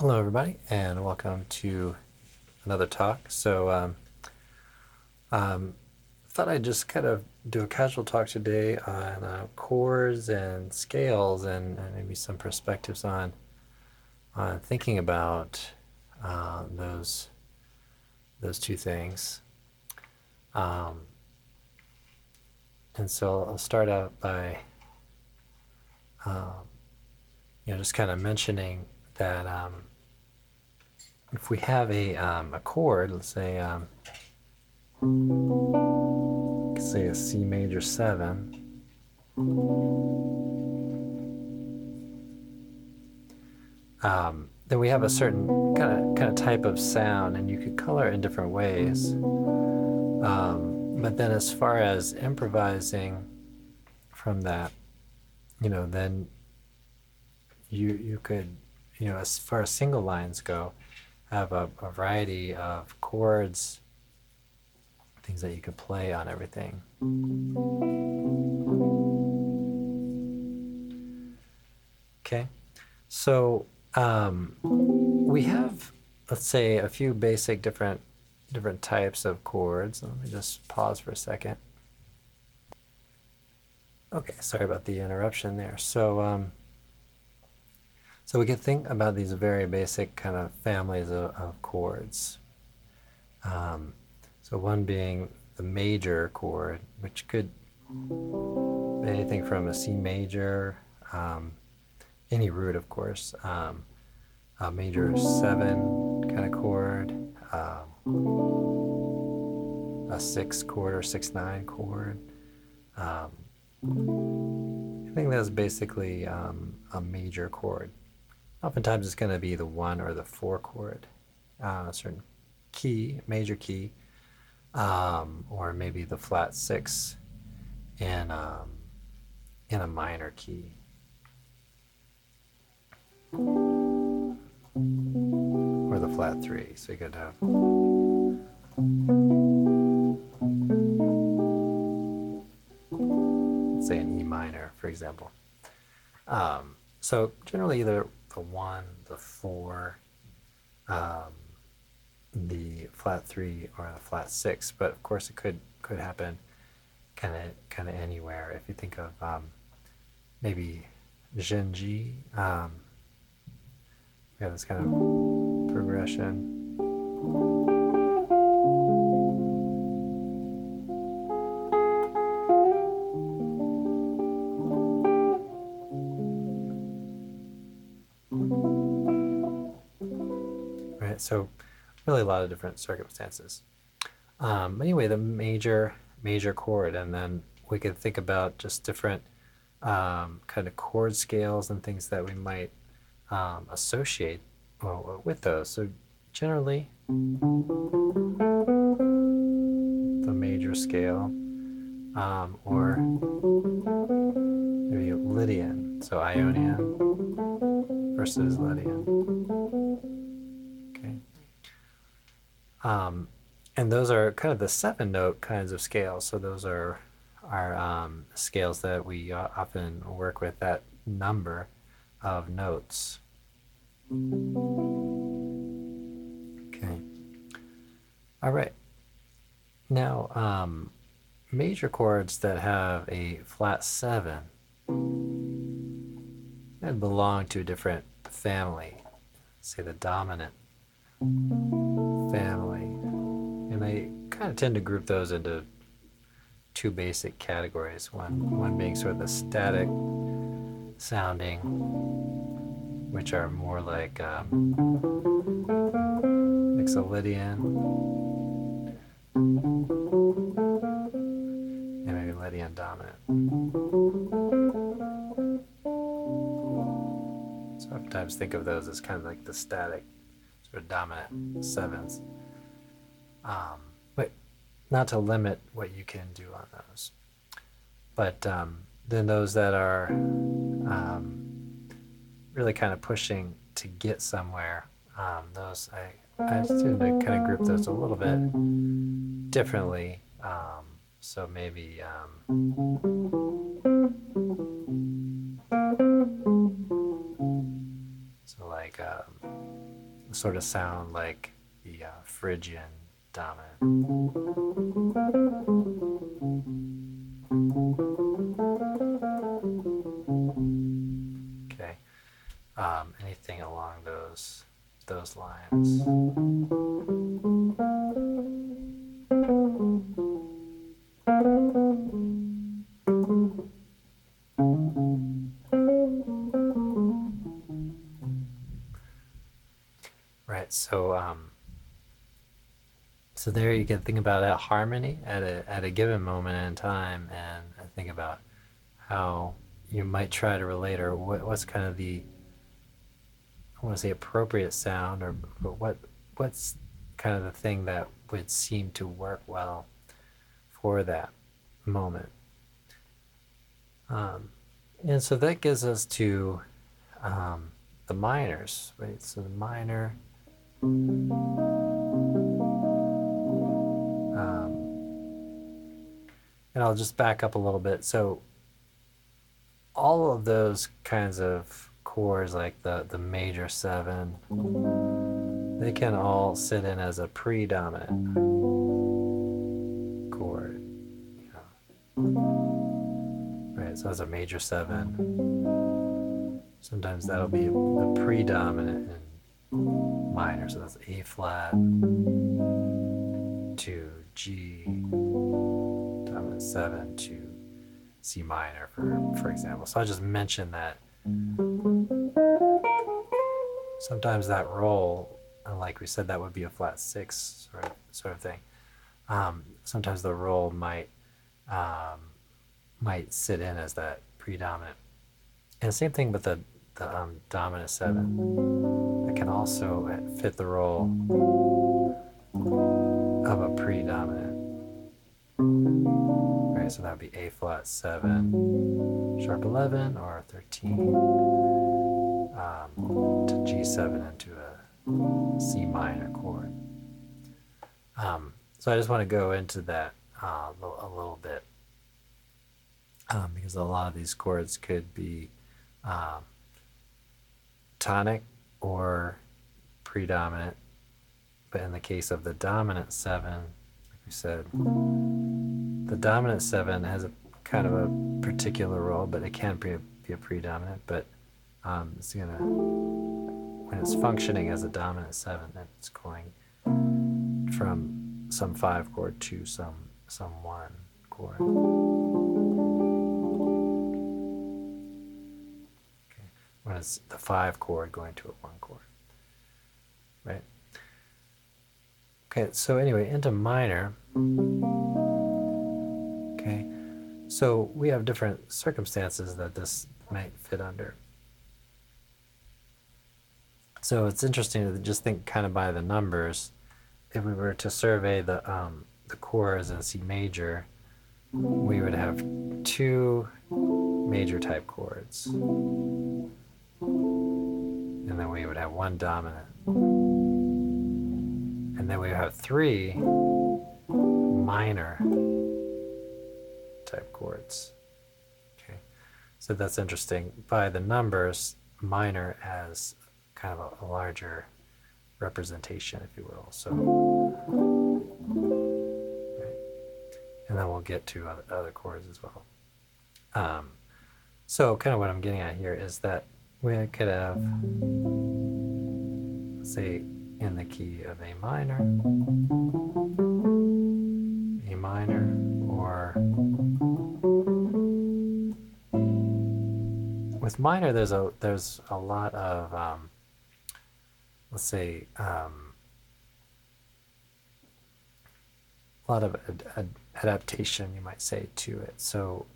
Hello, everybody, and welcome to another talk. So, um, um, thought I'd just kind of do a casual talk today on uh, chords and scales, and, and maybe some perspectives on on thinking about uh, those those two things. Um, and so I'll start out by, um, you know, just kind of mentioning that um, if we have a, um, a chord, let's say, um, say a C major seven, um, then we have a certain kind of kind of type of sound, and you could color in different ways. Um, but then, as far as improvising from that, you know, then you you could, you know, as far as single lines go, have a, a variety of chords, things that you could play on everything. Okay, so um, we have, let's say, a few basic different different types of chords. Let me just pause for a second. Okay, sorry about the interruption there. So, um, so we can think about these very basic kind of families of, of chords. Um, so one being the major chord, which could be anything from a C major, um, any root, of course, um, a major seven kind of chord, um, a six chord or six nine chord. Um, I think that's basically um, a major chord. Oftentimes it's going to be the one or the four chord, uh, a certain key, major key, um, or maybe the flat six in um, in a minor key or the flat three. So you could have. Say an E minor, for example. Um, so generally, either the one, the four, um, the flat three, or the flat six. But of course, it could could happen kind of kind of anywhere. If you think of um, maybe Zhenji, um, we have this kind of progression. Really a lot of different circumstances. Um, anyway, the major major chord, and then we could think about just different um, kind of chord scales and things that we might um, associate well, with those. So generally, the major scale, um, or maybe Lydian, so Ionian versus Lydian. Um, and those are kind of the seven note kinds of scales. So those are are um, scales that we uh, often work with that number of notes. Okay. All right. Now, um, major chords that have a flat seven and belong to a different family, say the dominant family, and they kind of tend to group those into two basic categories. One, one being sort of the static sounding, which are more like um, Mixolydian and maybe Lydian dominant. So I sometimes think of those as kind of like the static, sort of dominant sevens. Um, but not to limit what you can do on those. But um, then those that are um, really kind of pushing to get somewhere, um, those I, I tend to kind of group those a little bit differently. Um, so maybe so like um, sort of sound like the uh, Phrygian dominant. Okay. Um, anything along those those lines. Right. So um, so there you can think about that harmony at a at a given moment in time, and think about how you might try to relate, or what, what's kind of the I want to say appropriate sound, or what what's kind of the thing that would seem to work well for that moment. Um, and so that gives us to um, the minors, right? So the minor. And I'll just back up a little bit. So all of those kinds of chords, like the, the major seven, they can all sit in as a predominant chord. Right, so that's a major seven. Sometimes that'll be the predominant in minor, so that's A flat to G, dominant seven to C minor, for for example. So I just mentioned that sometimes that roll, like we said, that would be a flat six sort of sort of thing. Um, sometimes the roll might um, might sit in as that predominant, and same thing with the the um, dominant seven. It can also fit the role of a predominant. So that would be A flat seven, sharp eleven, or thirteen um, to G7 into a C minor chord. Um, so I just want to go into that uh, a little bit um, because a lot of these chords could be um, tonic or predominant. But in the case of the dominant seven, like we said, the dominant seven has a kind of a particular role, but it can be a, be a predominant. But um, it's gonna when it's functioning as a dominant seven, then it's going from some five chord to some some one chord. Okay. When it's the five chord going to a one chord, right? Okay, so anyway, into minor. Okay, so we have different circumstances that this might fit under. So it's interesting to just think kind of by the numbers. If we were to survey the um, the chords in C major, we would have two major type chords, and then we would have one dominant, and then we would have three minor type chords. Okay, so that's interesting. By the numbers, minor as kind of a, a larger representation, if you will. So, right. and then we'll get to other, other chords as well. Um, so, kind of what I'm getting at here is that we could have, say, in the key of A minor, A minor, or with minor, there's a there's a lot of um, let's say, um, a lot of ad- ad- adaptation, you might say, to it. So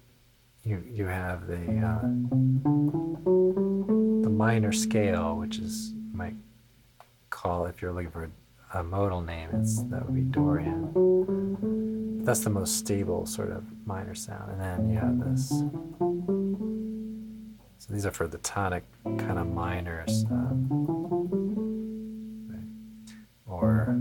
you you have the uh, the minor scale, which is you might call if you're looking for a modal name, it's that would be Dorian. That's the most stable sort of minor sound, and then you have this. So these are for the tonic kind of minors. Uh, or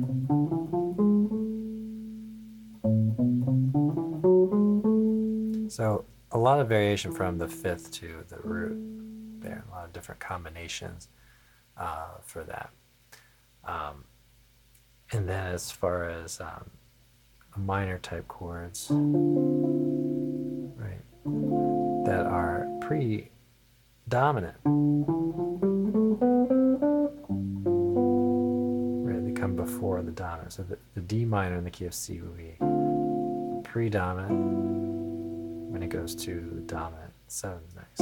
so a lot of variation from the fifth to the root there a lot of different combinations uh, for that Um, and then as far as um, minor type chords, right, that are pre dominant. Right, they come before the dominant. So the, the D minor in the key of C would be predominant when it goes to the dominant. Seven's nice.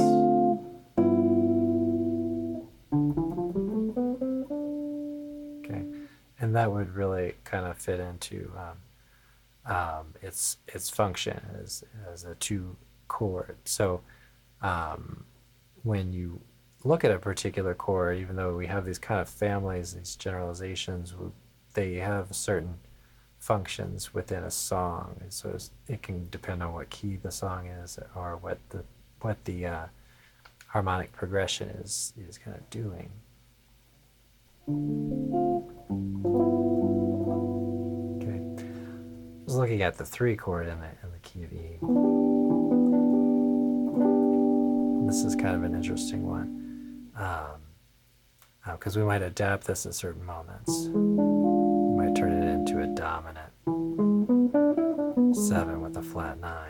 Okay, and that would really kind of fit into um, um, its its function as as a two chord. So um, when you look at a particular chord, even though we have these kind of families, these generalizations, they have certain functions within a song. So it can depend on what key the song is or what the what the uh, harmonic progression is is kind of doing. Okay, I was looking at the three chord in the in the key of E. This is kind of an interesting one. Because um, uh, we might adapt this at certain moments. We might turn it into a dominant 7 with a flat 9.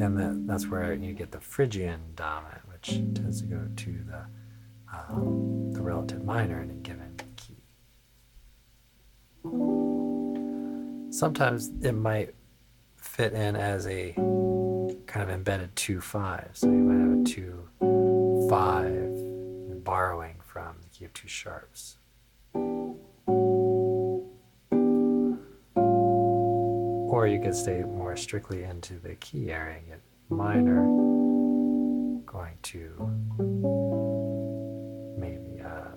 And that, that's where you get the Phrygian dominant, which tends to go to the, um, the relative minor in a given key sometimes it might fit in as a kind of embedded 2 5. So you might have a 2 5 borrowing from the key of two sharps. Or you could stay more strictly into the key area and get minor going to maybe uh,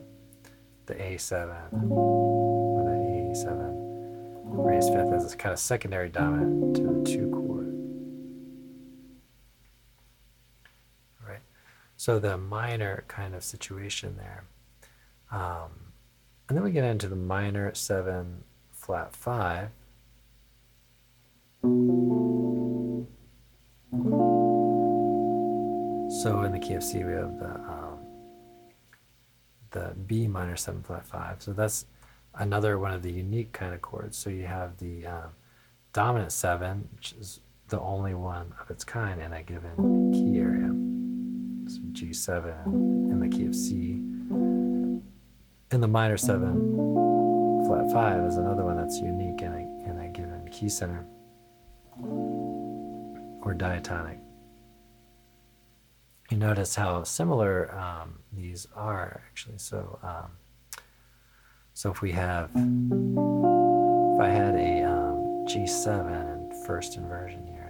the A7 or the A7 raised fifth as a kind of secondary dominant to the two chord. Right. So the minor kind of situation there. Um, and then we get into the minor seven flat five. So in the key of C we have the um, the B minor seven flat five. So that's another one of the unique kind of chords. So you have the um, dominant seven, which is the only one of its kind in a given key area. So G7 in the key of C. And the minor seven, flat five, is another one that's unique in a, in a given key center or diatonic. You notice how similar um, these are actually. So um, so if we have, if I had a um, G7 in first inversion here,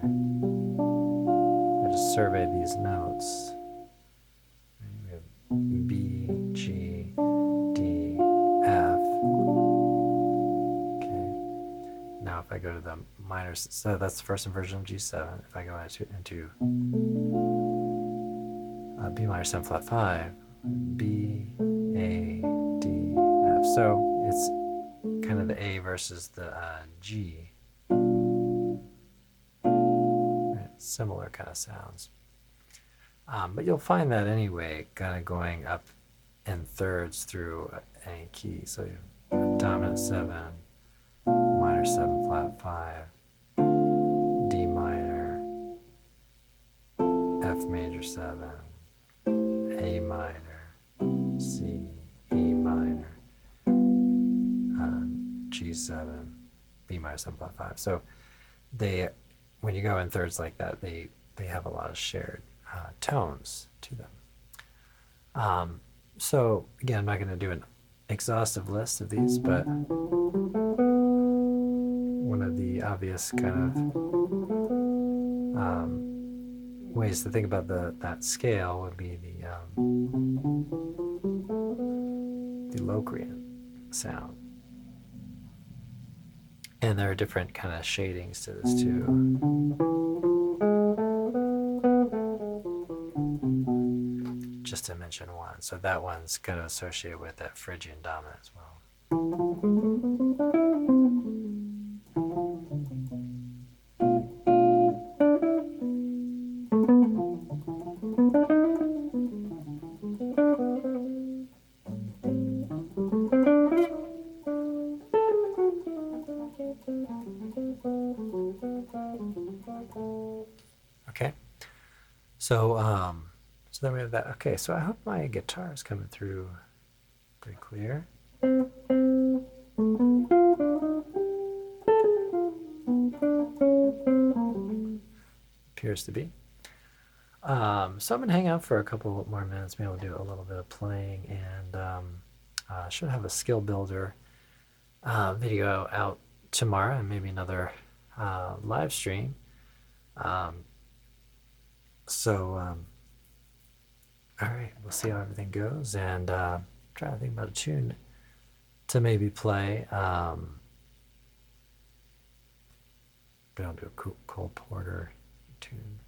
I just survey these notes. We have B, G, D, F. Okay. Now if I go to the minor, so that's the first inversion of G7. If I go into, into uh, B minor 7 flat 5, B, so it's kind of the A versus the uh, G. Right, similar kind of sounds. Um, but you'll find that anyway, kind of going up in thirds through any key. So you dominant 7, minor 7 flat 5, D minor, F major 7, A minor, C, G7, B minor 7.5. So they, when you go in thirds like that, they, they have a lot of shared uh, tones to them. Um, so again, I'm not going to do an exhaustive list of these, but one of the obvious kind of um, ways to think about the that scale would be the um, the Locrian sound. And there are different kind of shadings to this too. Just to mention one. So that one's kind of associated with that Phrygian dominant as well. So, um, so then we have that. Okay, so I hope my guitar is coming through pretty clear. Appears to be. Um, so I'm gonna hang out for a couple more minutes. Maybe we'll do a little bit of playing, and um, uh, should have a skill builder uh, video out tomorrow, and maybe another uh, live stream. Um, so, um, all right, we'll see how everything goes, and uh, try to think about a tune to maybe play. Um, but I'll do a Cole Porter tune.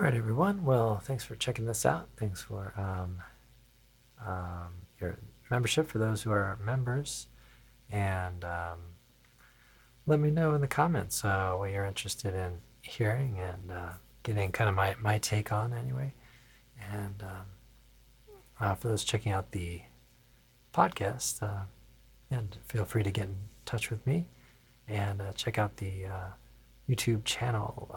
All right, everyone. Well, thanks for checking this out. Thanks for um, um, your membership for those who are members. And um, let me know in the comments uh, what you're interested in hearing and uh, getting kind of my, my take on anyway. And um, uh, for those checking out the podcast, uh, and feel free to get in touch with me and uh, check out the uh, YouTube channel,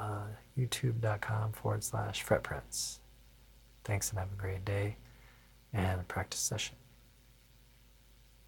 youtube.com forward slash fretprints. Thanks and have a great day and practice session.